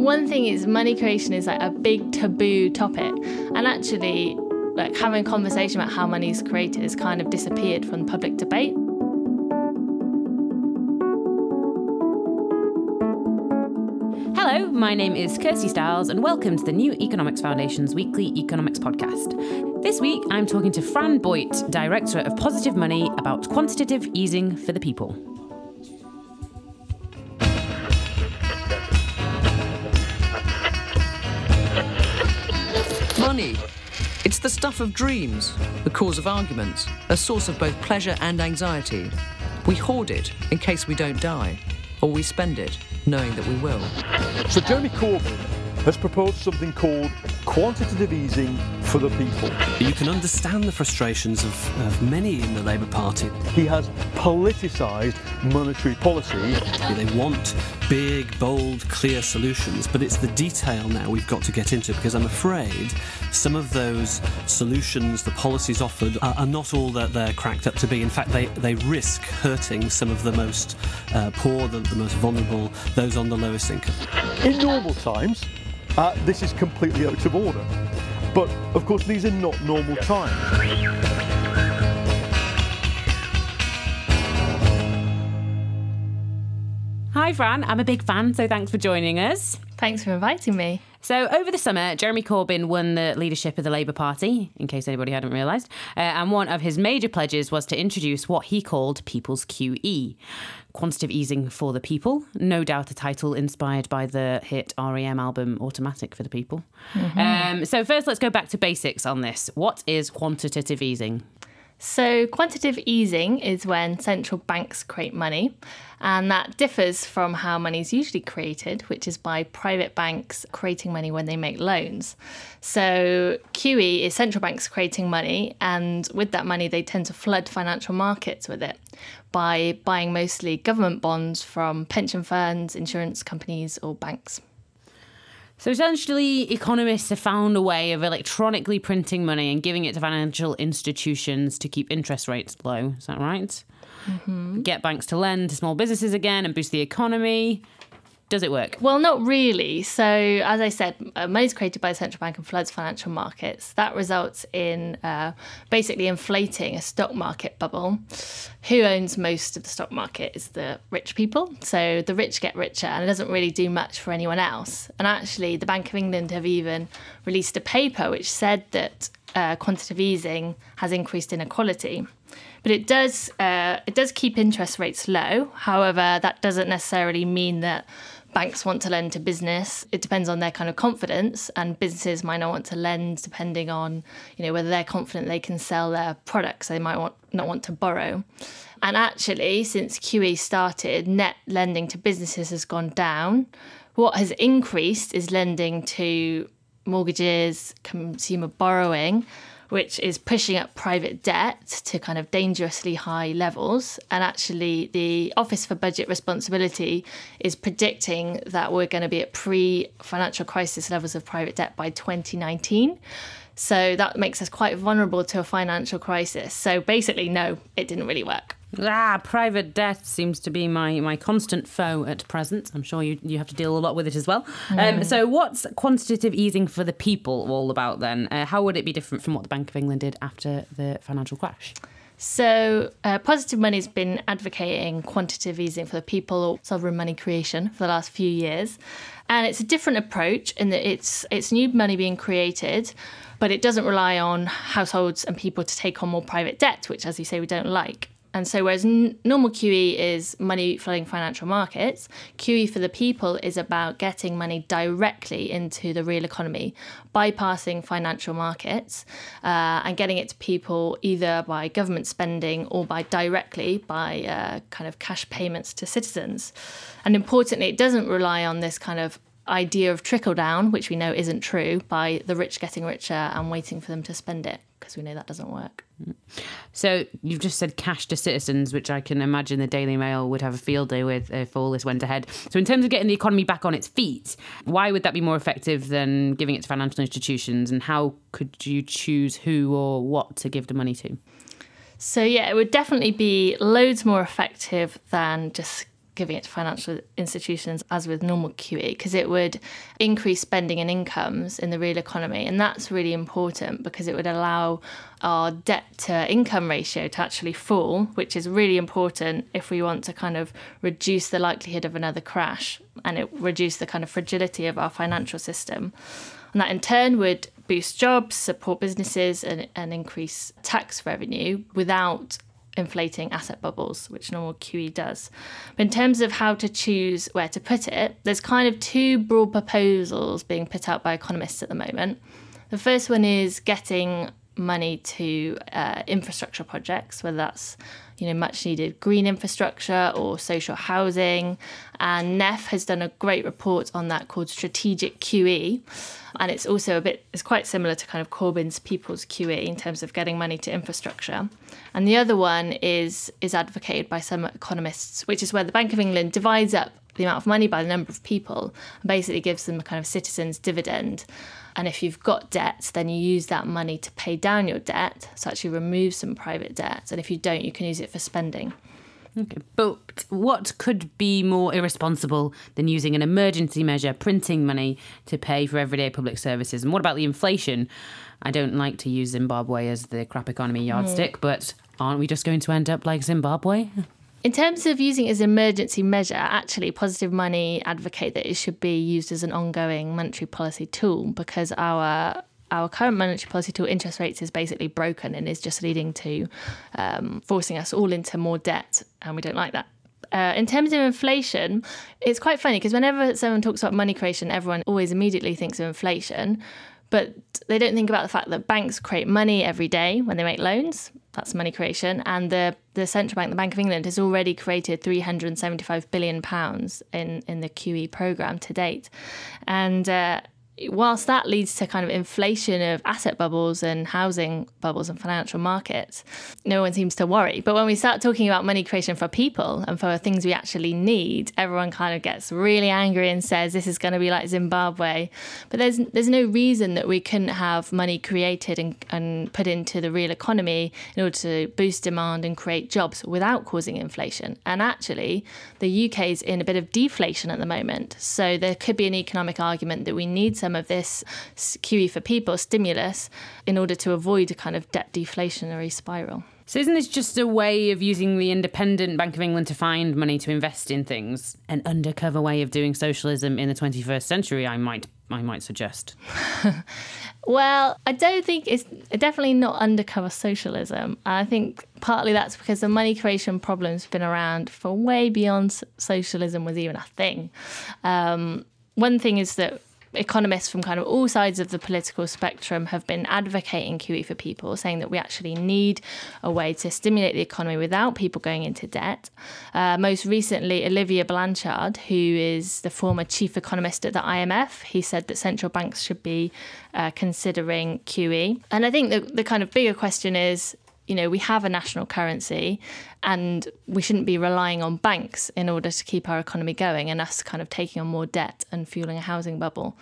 One thing is money creation is like a big taboo topic, and actually, like having a conversation about how money is created has kind of disappeared from public debate. Hello, my name is Kirsty Stiles, and welcome to the New Economics Foundation's weekly economics podcast. This week, I'm talking to Fran Boait, Director of Positive Money, about quantitative easing for the people. The stuff of dreams, the cause of arguments, a source of both pleasure and anxiety. We hoard it in case we don't die, or we spend it knowing that we will. So Jeremy Corbyn has proposed something called quantitative easing for the people. You can understand the frustrations of, of many in the Labour Party. He has politicised monetary policy. They want big, bold, clear solutions, but it's the detail now we've got to get into because I'm afraid some of those solutions, the policies offered, are, are not all that they're cracked up to be. In fact, they, they risk hurting some of the most uh, poor, the, the most vulnerable, those on the lowest income. In normal times, uh, this is completely out of order. But of course, these are not normal times. Hi, Fran. I'm a big fan, so thanks for joining us. Thanks for inviting me. So, over the summer, Jeremy Corbyn won the leadership of the Labour Party, in case anybody hadn't realised. Uh, and one of his major pledges was to introduce what he called People's QE quantitative easing for the people. No doubt a title inspired by the hit REM album Automatic for the People. Mm-hmm. Um, so, first, let's go back to basics on this. What is quantitative easing? So, quantitative easing is when central banks create money, and that differs from how money is usually created, which is by private banks creating money when they make loans. So, QE is central banks creating money, and with that money, they tend to flood financial markets with it by buying mostly government bonds from pension funds, insurance companies, or banks. So essentially, economists have found a way of electronically printing money and giving it to financial institutions to keep interest rates low. Is that right? Mm-hmm. Get banks to lend to small businesses again and boost the economy. Does it work? Well, not really. So, as I said, uh, money is created by the central bank and floods financial markets. That results in uh, basically inflating a stock market bubble. Who owns most of the stock market is the rich people. So, the rich get richer and it doesn't really do much for anyone else. And actually, the Bank of England have even released a paper which said that uh, quantitative easing has increased inequality but it does uh, it does keep interest rates low. However, that doesn't necessarily mean that banks want to lend to business. It depends on their kind of confidence, and businesses might not want to lend depending on you know whether they're confident they can sell their products. They might want, not want to borrow. And actually, since QE started, net lending to businesses has gone down. What has increased is lending to mortgages, consumer borrowing, which is pushing up private debt to kind of dangerously high levels. And actually, the Office for Budget Responsibility is predicting that we're going to be at pre financial crisis levels of private debt by 2019. So that makes us quite vulnerable to a financial crisis. So basically, no, it didn't really work. Ah, private debt seems to be my, my constant foe at present. I'm sure you, you have to deal a lot with it as well. Mm. Um, so, what's quantitative easing for the people all about then? Uh, how would it be different from what the Bank of England did after the financial crash? So, uh, Positive Money's been advocating quantitative easing for the people or sovereign money creation for the last few years. And it's a different approach in that it's, it's new money being created, but it doesn't rely on households and people to take on more private debt, which, as you say, we don't like. And so, whereas n- normal QE is money flooding financial markets, QE for the people is about getting money directly into the real economy, bypassing financial markets uh, and getting it to people either by government spending or by directly by uh, kind of cash payments to citizens. And importantly, it doesn't rely on this kind of idea of trickle down, which we know isn't true, by the rich getting richer and waiting for them to spend it, because we know that doesn't work. So you've just said cash to citizens, which I can imagine the Daily Mail would have a field day with if all this went ahead. So in terms of getting the economy back on its feet, why would that be more effective than giving it to financial institutions? And how could you choose who or what to give the money to? So yeah, it would definitely be loads more effective than just giving it to financial institutions as with normal QE because it would increase spending and incomes in the real economy. And that's really important because it would allow our debt to income ratio to actually fall, which is really important if we want to kind of reduce the likelihood of another crash and it reduce the kind of fragility of our financial system. And that in turn would boost jobs, support businesses, and, and increase tax revenue without inflating asset bubbles, which normal QE does. But in terms of how to choose where to put it, there's kind of two broad proposals being put out by economists at the moment. The first one is getting money to uh, infrastructure projects, whether that's you know much needed green infrastructure or social housing. And NEF has done a great report on that called Strategic QE, and it's also a bit it's quite similar to kind of Corbyn's People's QE in terms of getting money to infrastructure. And the other one is is advocated by some economists, which is where the Bank of England divides up the amount of money by the number of people and basically gives them a kind of citizens dividend. And if you've got debt, then you use that money to pay down your debt, so actually remove some private debt. And if you don't, you can use it for spending. Okay. But what could be more irresponsible than using an emergency measure, printing money to pay for everyday public services? And what about the inflation? I don't like to use Zimbabwe as the crap economy yardstick, mm. but aren't we just going to end up like Zimbabwe? In terms of using it as an emergency measure, actually, Positive Money advocate that it should be used as an ongoing monetary policy tool because our our current monetary policy tool interest rates is basically broken and is just leading to um, forcing us all into more debt, and we don't like that. Uh, in terms of inflation, it's quite funny because whenever someone talks about money creation, everyone always immediately thinks of inflation, but they don't think about the fact that banks create money every day when they make loans. That's money creation, and the the central bank, the Bank of England, has already created 375 billion pounds in in the QE program to date, and. Uh, whilst that leads to kind of inflation of asset bubbles and housing bubbles and financial markets, no one seems to worry. But when we start talking about money creation for people and for things we actually need, everyone kind of gets really angry and says this is going to be like Zimbabwe. But there's there's no reason that we couldn't have money created and, and put into the real economy in order to boost demand and create jobs without causing inflation. And actually, the UK is in a bit of deflation at the moment. So there could be an economic argument that we need some some of this QE for people stimulus in order to avoid a kind of debt deflationary spiral. So, isn't this just a way of using the independent Bank of England to find money to invest in things? An undercover way of doing socialism in the 21st century, I might, I might suggest. well, I don't think it's definitely not undercover socialism. I think partly that's because the money creation problem's been around for way beyond socialism was even a thing. Um, one thing is that economists from kind of all sides of the political spectrum have been advocating QE for people, saying that we actually need a way to stimulate the economy without people going into debt. Uh, most recently, Olivier Blanchard, who is the former chief economist at the IMF, he said that central banks should be uh, considering QE. And I think the, the kind of bigger question is you know, we have a national currency and we shouldn't be relying on banks in order to keep our economy going and us kind of taking on more debt and fueling a housing bubble.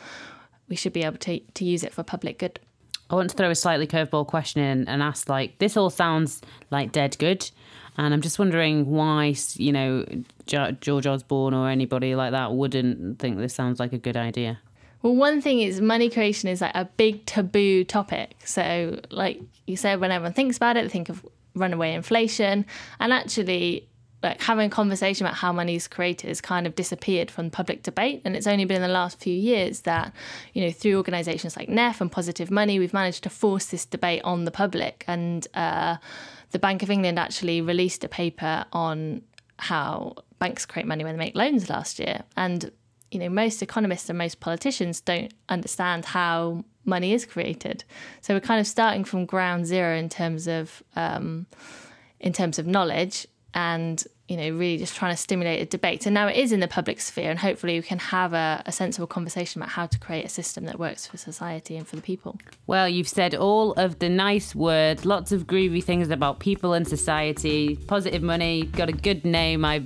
We should be able to, to use it for public good. I want to throw a slightly curveball question in and ask like, this all sounds like dead good. And I'm just wondering why, you know, George Osborne or anybody like that wouldn't think this sounds like a good idea. Well, one thing is money creation is like a big taboo topic. So, like you said, when everyone thinks about it, think of runaway inflation. And actually, like having a conversation about how money is created has kind of disappeared from public debate. And it's only been in the last few years that, you know, through organisations like NEF and Positive Money, we've managed to force this debate on the public. And uh, the Bank of England actually released a paper on how banks create money when they make loans last year. And you know, most economists and most politicians don't understand how money is created. So we're kind of starting from ground zero in terms of um, in terms of knowledge, and you know, really just trying to stimulate a debate. And now it is in the public sphere, and hopefully we can have a, a, sensible conversation about how to create a system that works for society and for the people. Well, you've said all of the nice words, lots of groovy things about people and society, positive money, got a good name. I,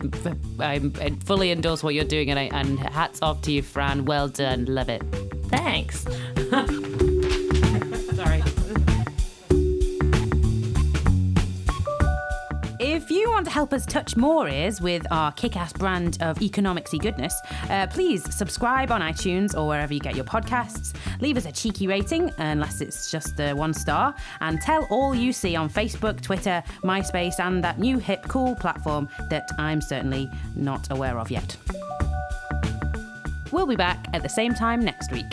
I fully endorse what you're doing, and, I, and hats off to you, Fran. Well done. Love it. Thanks. If you want to help us touch more ears with our kick ass brand of economicsy goodness, uh, please subscribe on iTunes or wherever you get your podcasts. Leave us a cheeky rating, unless it's just the one star, and tell all you see on Facebook, Twitter, MySpace, and that new hip cool platform that I'm certainly not aware of yet. We'll be back at the same time next week.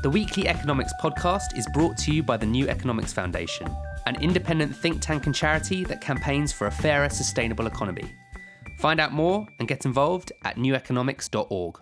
The Weekly Economics podcast is brought to you by the New Economics Foundation, an independent think tank and charity that campaigns for a fairer, sustainable economy. Find out more and get involved at neweconomics.org.